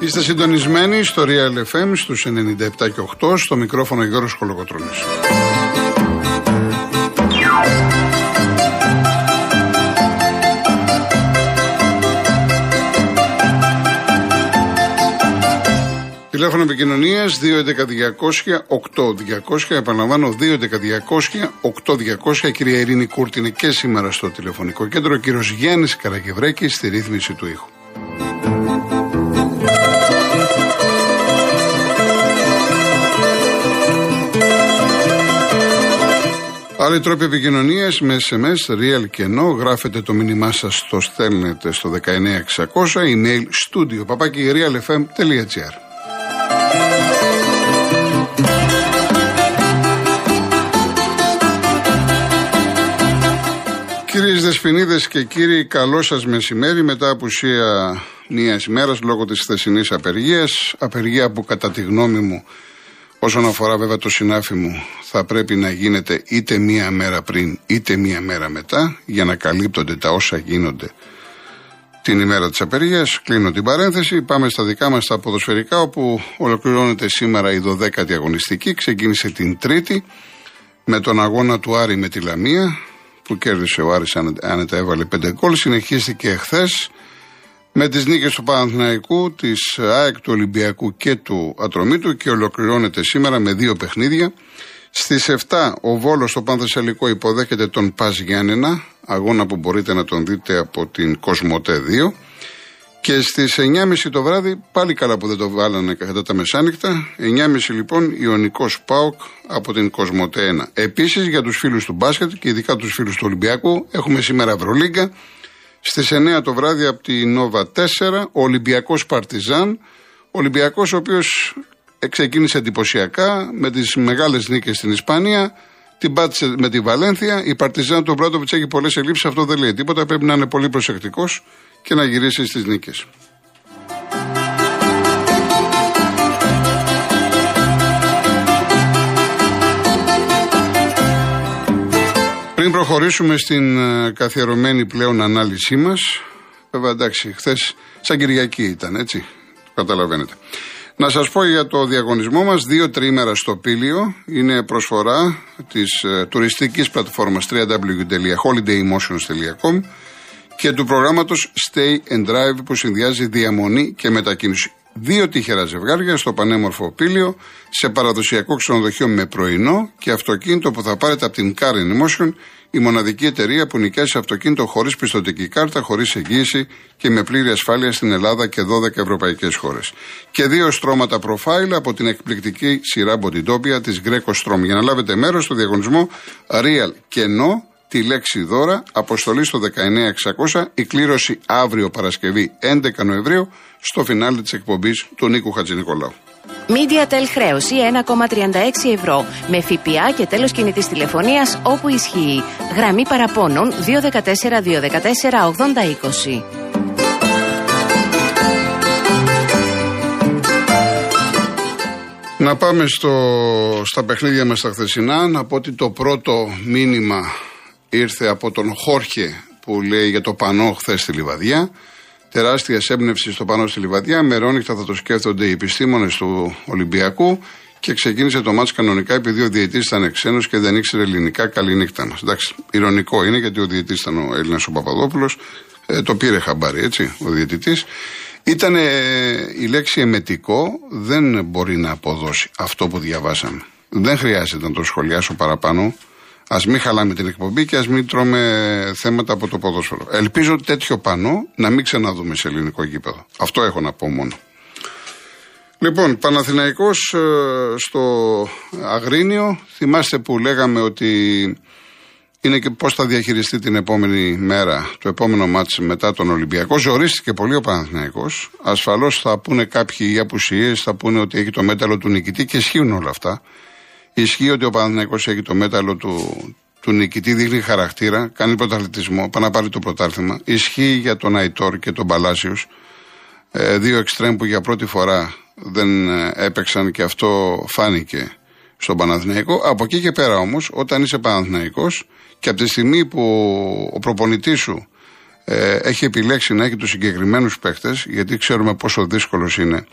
Είστε συντονισμένοι στο Real FM στους 97 και 8 στο μικρόφωνο Γιώργος Κολοκοτρώνης. Τηλέφωνο επικοινωνίας 211-200-8200. Επαναλαμβάνω 211-200-8200. Κυρία Ειρήνη Κούρτη είναι και σήμερα στο τηλεφωνικό κέντρο. Ο κύριος Γιάννης Καραγευρέκης στη ρύθμιση του ήχου. Άλλοι τρόποι επικοινωνίας με SMS, real και no. Γράφετε το μήνυμά σας, το στέλνετε στο 19600. Email studio παπάκι realfm.gr. Κυρίες Δεσποινίδες και κύριοι, καλό σας μεσημέρι μετά απουσία μια ημέρας λόγω της χθεσινής απεργίας. Απεργία που κατά τη γνώμη μου, όσον αφορά βέβαια το συνάφι μου, θα πρέπει να γίνεται είτε μία μέρα πριν είτε μία μέρα μετά για να καλύπτονται τα όσα γίνονται την ημέρα της απεργίας. Κλείνω την παρένθεση. Πάμε στα δικά μας τα ποδοσφαιρικά όπου ολοκληρώνεται σήμερα η 12η αγωνιστική. Ξεκίνησε την Τρίτη με τον αγώνα του Άρη με τη Λαμία που κέρδισε ο Άρης άνετα έβαλε 5 γκολ. Συνεχίστηκε εχθέ με τις νίκες του Παναθηναϊκού, της ΑΕΚ του Ολυμπιακού και του Ατρομήτου και ολοκληρώνεται σήμερα με δύο παιχνίδια. Στις 7 ο Βόλος στο Πανθεσσαλικό υποδέχεται τον Πας Γιάννενα, αγώνα που μπορείτε να τον δείτε από την Κοσμοτέ 2. Και στις 9.30 το βράδυ, πάλι καλά που δεν το βάλανε κατά τα μεσάνυχτα, 9.30 λοιπόν Ιωνικό Πάοκ από την Κοσμοτέ 1. Επίσης για τους φίλους του μπάσκετ και ειδικά τους φίλους του Ολυμπιακού, έχουμε σήμερα Ευρωλίγκα. Στις 9 το βράδυ από την Νόβα 4, ο Ολυμπιακός Παρτιζάν. Ο Ολυμπιακός ο οποίος ξεκίνησε εντυπωσιακά με τις μεγάλες νίκες στην Ισπανία. Την πάτησε με τη Βαλένθια. Η Παρτιζάν του Μπράντοβιτ έχει πολλές ελλείψεις. Αυτό δεν λέει τίποτα. Πρέπει να είναι πολύ προσεκτικός και να γυρίσει στις νίκες. Πριν προχωρήσουμε στην ε, καθιερωμένη πλέον ανάλυσή μας, βέβαια εντάξει, χθες σαν Κυριακή ήταν, έτσι, καταλαβαίνετε. Να σας πω για το διαγωνισμό μας, δύο τρίμερα στο Πήλιο, είναι προσφορά της ε, τουριστικής πλατφόρμας www.holidaymotions.com και του προγράμματος Stay and Drive που συνδυάζει διαμονή και μετακίνηση. Δύο τυχερά ζευγάρια στο πανέμορφο Πήλιο, σε παραδοσιακό ξενοδοχείο με πρωινό και αυτοκίνητο που θα πάρετε από την Car Emotion, η μοναδική εταιρεία που νοικιάζει αυτοκίνητο χωρίς πιστοτική κάρτα, χωρίς εγγύηση και με πλήρη ασφάλεια στην Ελλάδα και 12 ευρωπαϊκές χώρες. Και δύο στρώματα profile από την εκπληκτική σειρά Bodytopia της Greco Strom. Για να λάβετε μέρος στο διαγωνισμό Real και No τη λέξη δώρα, αποστολή στο 19600, η κλήρωση αύριο Παρασκευή 11 Νοεμβρίου στο φινάλι της εκπομπής του Νίκου Χατζηνικολάου. MediaTel χρέωση 1,36 ευρώ με ΦΠΑ και τέλος κινητής τηλεφωνίας όπου ισχύει. Γραμμή παραπώνων 214 214 8020. Να πάμε στο, στα παιχνίδια μας τα χθεσινά. Να πω ότι το πρώτο μήνυμα ήρθε από τον Χόρχε που λέει για το πανό χθες στη Λιβαδιά. Τεράστια έμπνευση στο πανό στη Λιβαδιά. Μερόνυχτα θα το σκέφτονται οι επιστήμονες του Ολυμπιακού και ξεκίνησε το μάτς κανονικά επειδή ο διαιτή ήταν ξένο και δεν ήξερε ελληνικά. Καληνύχτα μας. Εντάξει, ηρωνικό είναι γιατί ο διαιτή ήταν ο Έλληνας ο Παπαδόπουλος. Ε, το πήρε χαμπάρι, έτσι, ο διαιτητής. Ήταν η λέξη εμετικό, δεν μπορεί να αποδώσει αυτό που διαβάσαμε. Δεν χρειάζεται να το σχολιάσω παραπάνω. Α μην χαλάμε την εκπομπή και ας μην τρώμε θέματα από το ποδόσφαιρο. Ελπίζω τέτοιο πανό να μην ξαναδούμε σε ελληνικό γήπεδο. Αυτό έχω να πω μόνο. Λοιπόν, Παναθηναϊκός ε, στο Αγρίνιο, θυμάστε που λέγαμε ότι είναι και πώς θα διαχειριστεί την επόμενη μέρα, το επόμενο μάτς μετά τον Ολυμπιακό. Ζορίστηκε πολύ ο Παναθηναϊκός. Ασφαλώς θα πούνε κάποιοι οι απουσίες, θα πούνε ότι έχει το μέταλλο του νικητή και ισχύουν όλα αυτά. Ισχύει ότι ο Παναθηναϊκός έχει το μέταλλο του, του νικητή, δείχνει χαρακτήρα, κάνει πρωταθλητισμό, πάει να πάρει το πρωτάθλημα. Ισχύει για τον Αϊτόρ και τον Παλάσιος. Ε, δύο εξτρέμ που για πρώτη φορά δεν ε, έπαιξαν και αυτό φάνηκε στον Παναθηναϊκό. Από εκεί και πέρα όμως, όταν είσαι Παναθηναϊκός και από τη στιγμή που ο προπονητής σου ε, έχει επιλέξει να έχει τους συγκεκριμένους παίχτε, γιατί ξέρουμε πόσο δύσκολος είναι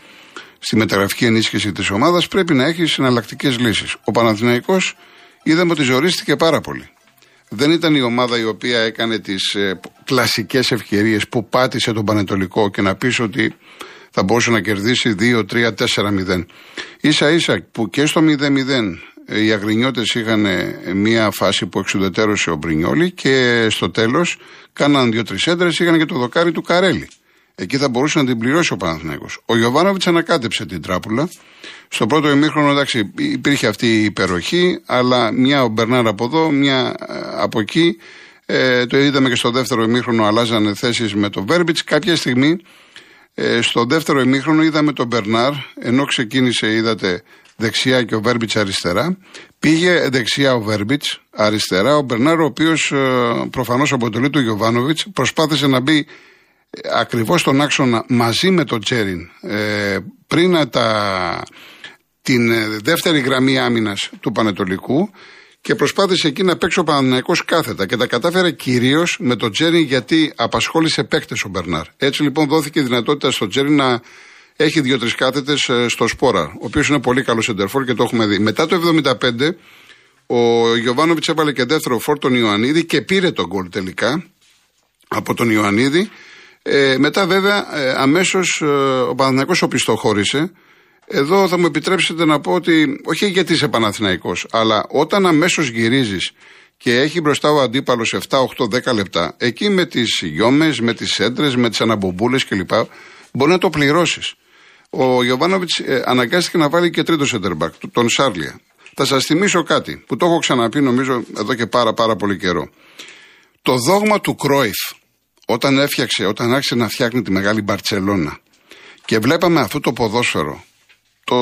στη μεταγραφική ενίσχυση της ομάδας, πρέπει να έχει συναλλακτικές λύσεις. Ο Παναθηναϊκός είδαμε ότι ζορίστηκε πάρα πολύ. Δεν ήταν η ομάδα η οποία έκανε τις ε, κλασικές ευκαιρίες που πάτησε τον Πανετολικό και να πεις ότι θα μπορούσε να κερδίσει 2, 3, 4, 0. σα ίσα που και στο 0-0 ε, οι Αγρινιώτες είχαν ε, μία φάση που εξουδετέρωσε ο Μπρινιόλη και στο τέλος κάναν δύο-τρει έντρες, είχαν και το δοκάρι του Καρέλη. Εκεί θα μπορούσε να την πληρώσει ο Παναθηναϊκός. Ο Γιωβάνοβιτ ανακάτεψε την τράπουλα. Στο πρώτο ημίχρονο, εντάξει, υπήρχε αυτή η υπεροχή, αλλά μια ο Μπερνάρ από εδώ, μια ε, από εκεί. Ε, το είδαμε και στο δεύτερο ημίχρονο, αλλάζανε θέσεις με τον Βέρμπιτς. Κάποια στιγμή, ε, στο δεύτερο ημίχρονο, είδαμε τον Μπερνάρ, ενώ ξεκίνησε, είδατε, δεξιά και ο Βέρμπιτς αριστερά. Πήγε δεξιά ο Βέρμπιτς, αριστερά. Ο Μπερνάρ, ο οποίος ε, προφανώς αποτελεί του Γιωβάνοβιτ, προσπάθησε να μπει ακριβώς στον άξονα μαζί με τον Τσέριν ε, πριν τα, την ε, δεύτερη γραμμή άμυνας του Πανετολικού και προσπάθησε εκεί να παίξει ο Παναθηναϊκός κάθετα και τα κατάφερε κυρίως με τον Τσέριν γιατί απασχόλησε παίκτες ο Μπερνάρ. Έτσι λοιπόν δόθηκε η δυνατότητα στον Τσέριν να έχει δύο-τρεις κάθετες ε, στο Σπόρα, ο οποίος είναι πολύ καλός σεντερφόρ και το έχουμε δει. Μετά το 75 ο Γιωβάνοβιτς έβαλε και δεύτερο φόρ τον Ιωαννίδη και πήρε τον γκολ τελικά από τον Ιωαννίδη ε, μετά βέβαια ε, αμέσως ε, ο Παναθηναϊκός οπισθοχώρησε. Εδώ θα μου επιτρέψετε να πω ότι όχι γιατί είσαι Παναθηναϊκός, αλλά όταν αμέσως γυρίζεις και έχει μπροστά ο αντίπαλος 7, 8, 10 λεπτά, εκεί με τις γιόμες, με τις έντρες, με τις αναμπομπούλες κλπ. μπορεί να το πληρώσεις. Ο Γιωβάνοβιτς ε, αναγκάστηκε να βάλει και τρίτο σέντερμπακ, τον Σάρλια. Θα σας θυμίσω κάτι που το έχω ξαναπεί νομίζω εδώ και πάρα πάρα πολύ καιρό. Το δόγμα του Κρόιφ όταν έφτιαξε, όταν άρχισε να φτιάχνει τη μεγάλη Μπαρτσελώνα και βλέπαμε αυτό το ποδόσφαιρο, το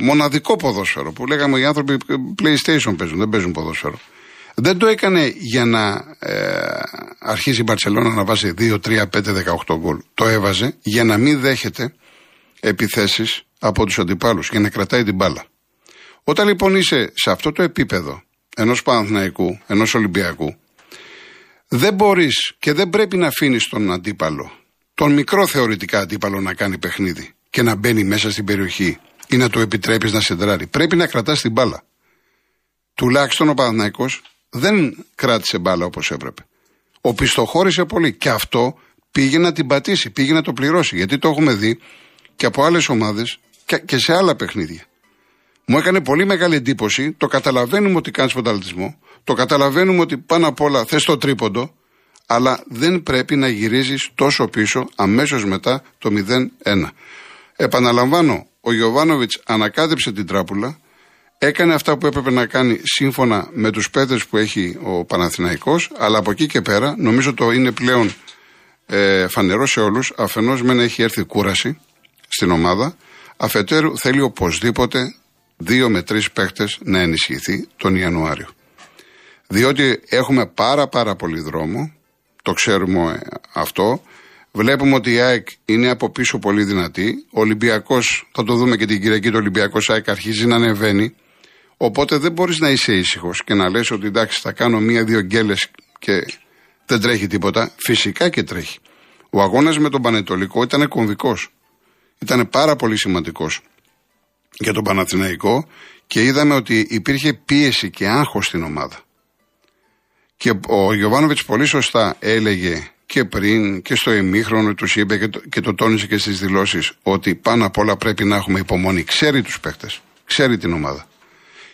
μοναδικό ποδόσφαιρο που λέγαμε οι άνθρωποι PlayStation παίζουν, δεν παίζουν ποδόσφαιρο. Δεν το έκανε για να ε, αρχίσει η Μπαρτσελώνα να βάζει 2, 3, 5, 18 γκολ. Το έβαζε για να μην δέχεται επιθέσεις από τους αντιπάλους, για να κρατάει την μπάλα. Όταν λοιπόν είσαι σε αυτό το επίπεδο ενός Παναθηναϊκού, ενός Ολυμπιακού, δεν μπορείς και δεν πρέπει να αφήνεις τον αντίπαλο, τον μικρό θεωρητικά αντίπαλο να κάνει παιχνίδι και να μπαίνει μέσα στην περιοχή ή να του επιτρέπεις να σεντράρει. Πρέπει να κρατάς την μπάλα. Τουλάχιστον ο Παναθναϊκό δεν κράτησε μπάλα όπως έπρεπε. Ο πιστοχώρησε πολύ και αυτό πήγε να την πατήσει, πήγε να το πληρώσει. Γιατί το έχουμε δει και από άλλες ομάδες και σε άλλα παιχνίδια. Μου έκανε πολύ μεγάλη εντύπωση, το καταλαβαίνουμε ότι κάνεις πονταλτισμό, το καταλαβαίνουμε ότι πάνω απ' όλα θες το τρίποντο, αλλά δεν πρέπει να γυρίζεις τόσο πίσω αμέσως μετά το 0-1. Επαναλαμβάνω, ο Γιωβάνοβιτς ανακάτεψε την τράπουλα, έκανε αυτά που έπρεπε να κάνει σύμφωνα με τους παίδες που έχει ο Παναθηναϊκός, αλλά από εκεί και πέρα νομίζω το είναι πλέον ε, φανερό σε όλους. Αφενός μεν έχει έρθει κούραση στην ομάδα, αφετέρου θέλει οπωσδήποτε δύο με τρεις παίχτες να ενισχυθεί τον Ιανουάριο. Διότι έχουμε πάρα πάρα πολύ δρόμο, το ξέρουμε αυτό. Βλέπουμε ότι η ΑΕΚ είναι από πίσω πολύ δυνατή. Ο Ολυμπιακός, θα το δούμε και την Κυριακή, το Ολυμπιακός ΑΕΚ αρχίζει να ανεβαίνει. Οπότε δεν μπορείς να είσαι ήσυχος και να λες ότι εντάξει, θα κάνω μία-δύο γκέλες και δεν τρέχει τίποτα. Φυσικά και τρέχει. Ο αγώνας με τον Πανετολικό ήταν κομβικός. Ήταν πάρα πολύ σημαντικός για τον Παναθηναϊκό και είδαμε ότι υπήρχε πίεση και άγχος στην ομάδα. Και ο Γιωβάνοβιτς πολύ σωστά έλεγε και πριν και στο ημίχρονο τους είπε και το, και το τόνισε και στις δηλώσεις ότι πάνω απ' όλα πρέπει να έχουμε υπομονή. Ξέρει τους παίχτες, ξέρει την ομάδα.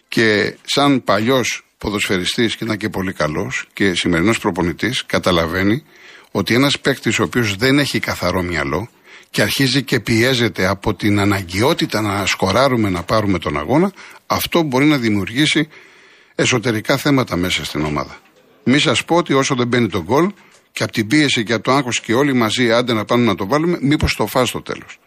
Και σαν παλιός ποδοσφαιριστής και ήταν και πολύ καλός και σημερινός προπονητής καταλαβαίνει ότι ένας παίκτης ο οποίος δεν έχει καθαρό μυαλό και αρχίζει και πιέζεται από την αναγκαιότητα να σκοράρουμε να πάρουμε τον αγώνα, αυτό μπορεί να δημιουργήσει εσωτερικά θέματα μέσα στην ομάδα. Μη σας πω ότι όσο δεν μπαίνει τον γκολ και από την πίεση και από το άγχος και όλοι μαζί άντε να πάνε να το βάλουμε, μήπως το φά στο τέλος.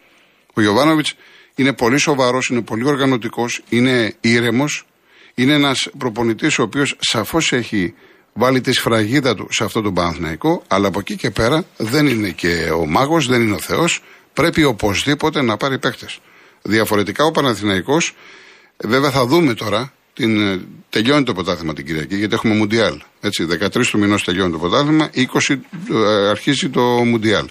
Ο Γιωβάνοβιτ είναι πολύ σοβαρός, είναι πολύ οργανωτικός, είναι ήρεμος, είναι ένας προπονητής ο οποίος σαφώς έχει βάλει τη σφραγίδα του σε αυτό το Παναθηναϊκό, αλλά από εκεί και πέρα δεν είναι και ο μάγος, δεν είναι ο Θεός. Πρέπει οπωσδήποτε να πάρει παίχτε. Διαφορετικά ο Παναθηναϊκός, βέβαια θα δούμε τώρα την, ε, τελειώνει το πρωτάθλημα την Κυριακή, γιατί έχουμε Μουντιάλ. Έτσι, 13 του μηνός τελειώνει το πρωτάθλημα, 20 ε, αρχίζει το Μουντιάλ.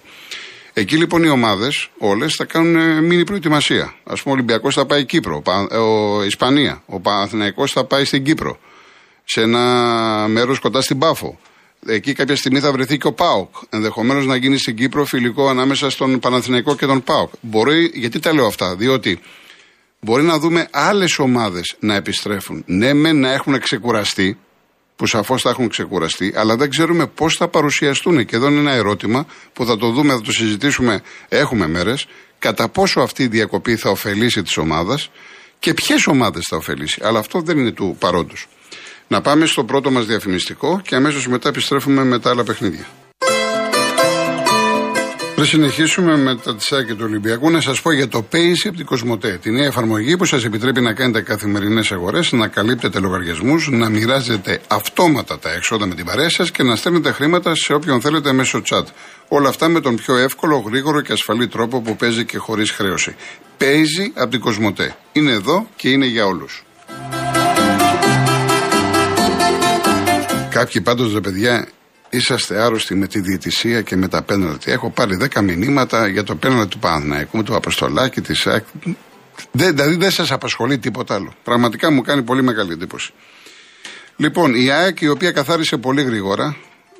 Εκεί λοιπόν οι ομάδες όλες θα κάνουν μήνυ προετοιμασία. Α πούμε, ο Ολυμπιακός θα πάει Κύπρο, ο Ισπανία, ο Παναθηναϊκός θα πάει στην Κύπρο, σε ένα μέρος κοντά στην Πάφο. Εκεί κάποια στιγμή θα βρεθεί και ο Πάοκ. Ενδεχομένως να γίνει στην Κύπρο φιλικό ανάμεσα στον Παναθηναϊκό και τον Πάοκ. Μπορεί, γιατί τα λέω αυτά, διότι μπορεί να δούμε άλλες ομάδες να επιστρέφουν. Ναι, με να έχουν ξεκουραστεί, που σαφώς θα έχουν ξεκουραστεί, αλλά δεν ξέρουμε πώς θα παρουσιαστούν. Και εδώ είναι ένα ερώτημα που θα το δούμε, θα το συζητήσουμε, έχουμε μέρες, κατά πόσο αυτή η διακοπή θα ωφελήσει τη ομάδα και ποιες ομάδες θα ωφελήσει. Αλλά αυτό δεν είναι του παρόντος. Να πάμε στο πρώτο μας διαφημιστικό και αμέσως μετά επιστρέφουμε με τα άλλα παιχνίδια. Πριν συνεχίσουμε με τα τσάκια του Ολυμπιακού, να σας πω για το Pace από την Κοσμοτέ. Τη νέα εφαρμογή που σας επιτρέπει να κάνετε καθημερινές αγορές, να καλύπτετε λογαριασμούς, να μοιράζετε αυτόματα τα έξοδα με την παρέα σας και να στέλνετε χρήματα σε όποιον θέλετε μέσω chat. Όλα αυτά με τον πιο εύκολο, γρήγορο και ασφαλή τρόπο που παίζει και χωρίς χρέωση. Παίζει από την Κοσμοτέ. Είναι εδώ και είναι για όλους. Κάποιοι πάντως ρε παιδιά είσαστε άρρωστοι με τη διαιτησία και με τα πέναλτι. Έχω πάρει 10 μηνύματα για το πέναλτι του Παναθηναϊκού, του Αποστολάκη, της ΣΑΚ. δηλαδή δεν σας απασχολεί τίποτα άλλο. Πραγματικά μου κάνει πολύ μεγάλη εντύπωση. Λοιπόν, η ΑΕΚ η οποία καθάρισε πολύ γρήγορα,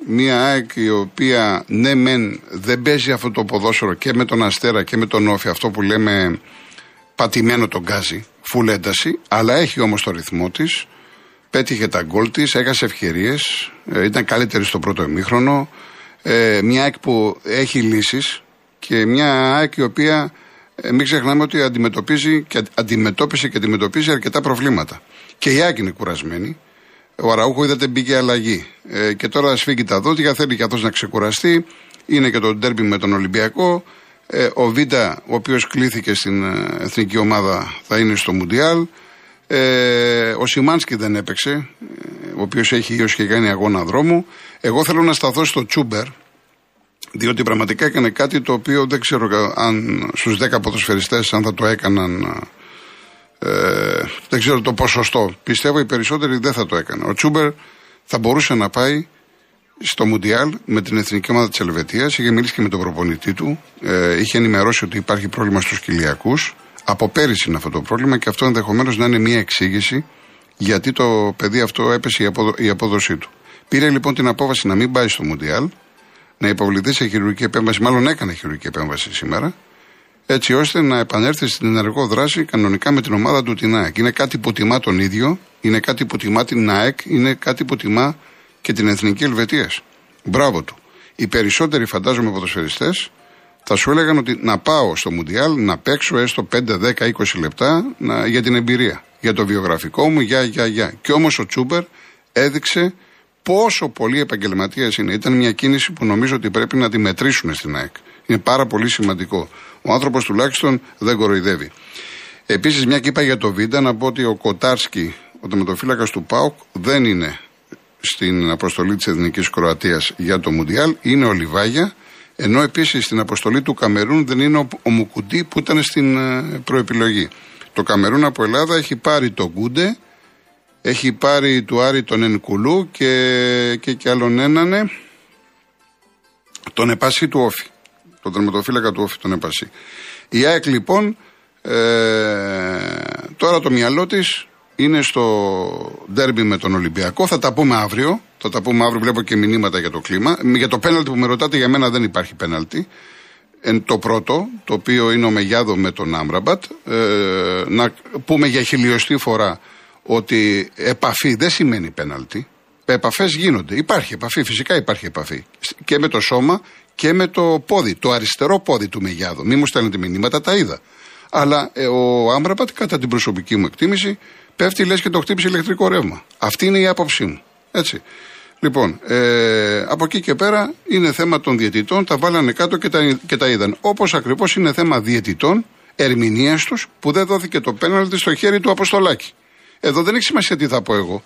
μια ΑΕΚ η οποία ναι μεν δεν παίζει αυτό το ποδόσφαιρο και με τον Αστέρα και με τον Όφη, αυτό που λέμε πατημένο τον γκάζι, φουλένταση, αλλά έχει όμως το ρυθμό της, πέτυχε τα γκολ της, έχασε ευκαιρίες, ε, ήταν καλύτερη στο πρώτο ημίχρονο. Ε, μια ΑΕΚ που έχει λύσεις και μια ΑΕΚ η οποία ε, μην ξεχνάμε ότι αντιμετωπίζει και αντιμετώπισε και αντιμετωπίζει αρκετά προβλήματα. Και η ΑΕΚ είναι κουρασμένη. Ο Αραούχο είδατε μπήκε αλλαγή. Ε, και τώρα σφίγγει τα δόντια, θέλει και αυτός να ξεκουραστεί. Είναι και το ντέρμπι με τον Ολυμπιακό. Ε, ο Βίντα, ο οποίος κλήθηκε στην ε, εθνική ομάδα, θα είναι στο Μουντιάλ. Ε, ο Σιμάνσκι δεν έπαιξε, ε, ο οποίος έχει ίως και κάνει αγώνα δρόμου. Εγώ θέλω να σταθώ στο Τσούμπερ, διότι πραγματικά έκανε κάτι το οποίο δεν ξέρω αν στους 10 ποδοσφαιριστές αν θα το έκαναν. Ε, δεν ξέρω το ποσοστό. Πιστεύω οι περισσότεροι δεν θα το έκαναν. Ο Τσούμπερ θα μπορούσε να πάει στο Μουντιάλ με την εθνική ομάδα της Ελβετίας. Είχε μιλήσει και με τον προπονητή του. Ε, είχε ενημερώσει ότι υπάρχει πρόβλημα στους κοιλιακού. Από πέρυσι είναι αυτό το πρόβλημα και αυτό ενδεχομένως να είναι μια εξήγηση γιατί το παιδί αυτό έπεσε η, απόδο, η απόδοσή του. Πήρε λοιπόν την απόφαση να μην πάει στο Μουντιάλ, να υποβληθεί σε χειρουργική επέμβαση, μάλλον έκανε χειρουργική επέμβαση σήμερα, έτσι ώστε να επανέλθει στην ενεργό δράση κανονικά με την ομάδα του την ΑΕΚ. Είναι κάτι που τιμά τον ίδιο, είναι κάτι που τιμά την ΑΕΚ, είναι κάτι που τιμά και την Εθνική Ελβετίας. Μπράβο του. Οι περισσότεροι φαντάζομαι ποδοσφαιριστές θα σου έλεγαν ότι να πάω στο Μουντιάλ, να παίξω έστω 5, 10, 20 λεπτά να, για την εμπειρία, για το βιογραφικό μου, για, για, για. Και όμως ο Τσούμπερ έδειξε πόσο πολύ επαγγελματίας είναι. Ήταν μια κίνηση που νομίζω ότι πρέπει να τη μετρήσουμε στην ΑΕΚ. Είναι πάρα πολύ σημαντικό. Ο άνθρωπος τουλάχιστον δεν κοροϊδεύει. Επίσης, μια και είπα για το Βίντα, να πω ότι ο Κοτάρσκι, ο τερματοφύλακα του ΠΑΟΚ, δεν είναι στην αποστολή της Εθνικής Κροατίας για το Μουντιάλ. Είναι ο Λιβάγια ενώ επίσης στην αποστολή του Καμερούν δεν είναι ο Μουκουντή που ήταν στην ε, προεπιλογή. Το Καμερούν από Ελλάδα έχει πάρει το Γκούντε, έχει πάρει του Άρη τον Ενκουλού και, και, και άλλον έναν ε, τον Επασί του Όφη. Τον τερματοφύλακα του Όφη, τον Επασί. Η ΑΕΚ λοιπόν ε, τώρα το μυαλό της είναι στο ντέρμπι με τον Ολυμπιακό. Θα τα πούμε αύριο. Θα τα πούμε αύριο. Βλέπω και μηνύματα για το κλίμα. Για το πέναλτι που με ρωτάτε, για μένα δεν υπάρχει πέναλτι. Εν το πρώτο, το οποίο είναι ο Μεγιάδο με τον Άμραμπατ. Ε, να πούμε για χιλιοστή φορά ότι επαφή δεν σημαίνει πέναλτι. Επαφές γίνονται. Υπάρχει επαφή, φυσικά υπάρχει επαφή. Και με το σώμα και με το πόδι. Το αριστερό πόδι του Μεγιάδο. Μην μου στέλνετε μηνύματα, τα είδα. Αλλά ε, ο Άμραμπατ, κατά την προσωπική μου εκτίμηση, πέφτει λες και το χτύπησε ηλεκτρικό ρεύμα. Αυτή είναι η άποψή μου. Έτσι. Λοιπόν, ε, από εκεί και πέρα είναι θέμα των διαιτητών, τα βάλανε κάτω και τα, και τα είδαν. Όπως ακριβώς είναι θέμα διαιτητών, ερμηνείας τους, που δεν δόθηκε το πέναλτι στο χέρι του Αποστολάκη. Εδώ δεν έχει σημασία τι θα πω εγώ.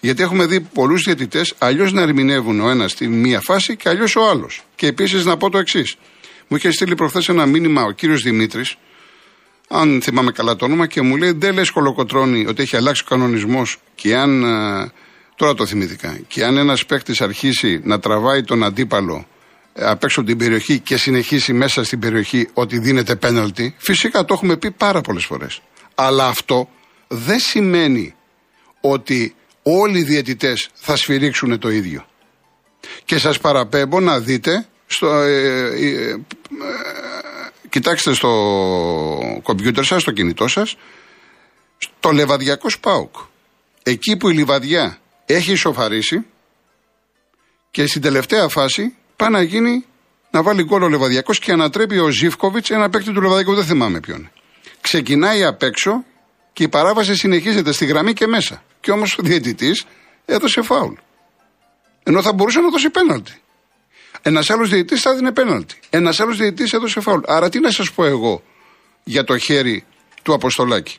Γιατί έχουμε δει πολλούς διαιτητές αλλιώς να ερμηνεύουν ο ένας στη μία φάση και αλλιώς ο άλλος. Και επίσης να πω το εξής. Μου είχε στείλει προχθές ένα μήνυμα ο κύριος Δημήτρης, αν θυμάμαι καλά το όνομα, και μου λέει: Δεν λε κολοκοτρόνη ότι έχει αλλάξει ο κανονισμός και αν. Ε, τώρα το θυμήθηκα. Και αν ένας παίκτης αρχίσει να τραβάει τον αντίπαλο ε, απ' έξω την περιοχή και συνεχίσει μέσα στην περιοχή ότι δίνεται πέναλτι, φυσικά το έχουμε πει πάρα πολλές φορές. Αλλά αυτό δεν σημαίνει ότι όλοι οι διαιτητές θα σφυρίξουν το ίδιο. Και σας παραπέμπω να δείτε, στο, ε, ε, ε, κοιτάξτε στο κομπιούτερ σας, στο κινητό σας, στο Λεβαδιακό Σπάουκ. Εκεί που η Λιβαδιά έχει ισοφαρίσει και στην τελευταία φάση πάει να γίνει να βάλει γκολ ο Λεβαδιακός και ανατρέπει ο Ζήφκοβιτς ένα παίκτη του Λεβαδιακού, δεν θυμάμαι ποιον. Ξεκινάει απ' έξω και η παράβαση συνεχίζεται στη γραμμή και μέσα. Και όμως ο διαιτητής έδωσε φάουλ. Ενώ θα μπορούσε να δώσει πέναλτι. Ένας άλλος διαιτητής θα έδινε πέναλτι. Ένας άλλος διαιτητής έδωσε φάουλ. Άρα τι να σας πω εγώ για το χέρι του Αποστολάκη.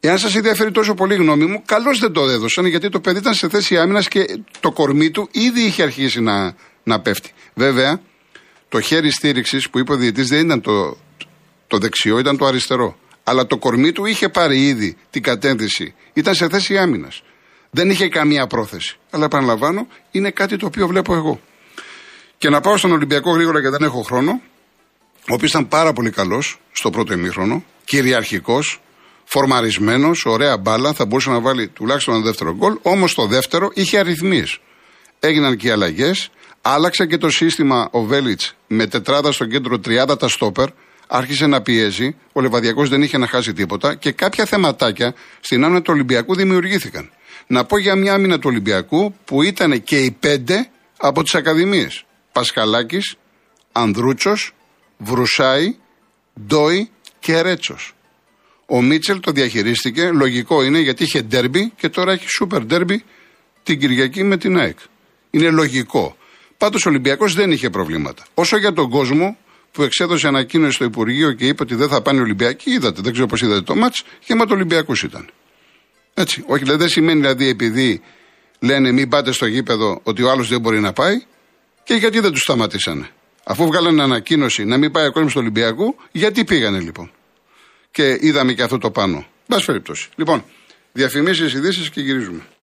Εάν σας ενδιαφέρει τόσο πολύ η γνώμη μου, καλώς δεν το έδωσαν γιατί το παιδί ήταν σε θέση άμυνας και το κορμί του ήδη είχε αρχίσει να, να πέφτει. Βέβαια, το χέρι στήριξης που είπε ο διαιτητής δεν ήταν το, το δεξιό, ήταν το αριστερό. Αλλά το κορμί του είχε πάρει ήδη την κατένθεση. Ήταν σε θέση άμυνας. Δεν είχε καμία πρόθεση. Αλλά επαναλαμβάνω, είναι κάτι το οποίο βλέπω εγώ. Και να πάω στον Ολυμπιακό γρήγορα γιατί δεν έχω χρόνο. Ο οποίος ήταν πάρα πολύ καλός στο πρώτο ημίχρονο, κυριαρχικός, φορμαρισμένος, ωραία μπάλα, θα μπορούσε να βάλει τουλάχιστον ένα δεύτερο γκολ. Όμως το δεύτερο είχε αριθμίες. Έγιναν και οι αλλαγές. Άλλαξε και το σύστημα ο Βέλιτς με τετράδα στο κέντρο 30 τα στόπερ άρχισε να πιέζει, ο Λεβαδιακός δεν είχε να χάσει τίποτα και κάποια θεματάκια στην άμυνα του Ολυμπιακού δημιουργήθηκαν. Να πω για μια άμυνα του Ολυμπιακού που ήταν και οι πέντε από τις Ακαδημίες. Πασχαλάκης, Ανδρούτσος, Βρουσάη, Ντόι και Ρέτσος. Ο Μίτσελ το διαχειρίστηκε, λογικό είναι γιατί είχε ντέρμπι και τώρα έχει σούπερ ντέρμπι την Κυριακή με την ΑΕΚ. Είναι λογικό. Πάντως ο Ολυμπιακός δεν είχε προβλήματα. Όσο για τον κόσμο, που εξέδωσε ανακοίνωση στο Υπουργείο και είπε ότι δεν θα πάνε Ολυμπιακοί, είδατε, δεν ξέρω πώς είδατε το μάτς, γεμάτο Ολυμπιακούς ήταν. Έτσι. Όχι, δηλαδή, δεν σημαίνει δηλαδή επειδή λένε μην πάτε στο γήπεδο ότι ο άλλος δεν μπορεί να πάει και γιατί δεν τους σταματήσανε. Αφού βγάλανε ανακοίνωση να μην πάει ο κόσμο στο Ολυμπιακού, γιατί πήγανε λοιπόν. Και είδαμε και αυτό το πάνω. Μπα περιπτώσει. Λοιπόν, διαφημίσεις, ειδήσεις και γυρίζουμε.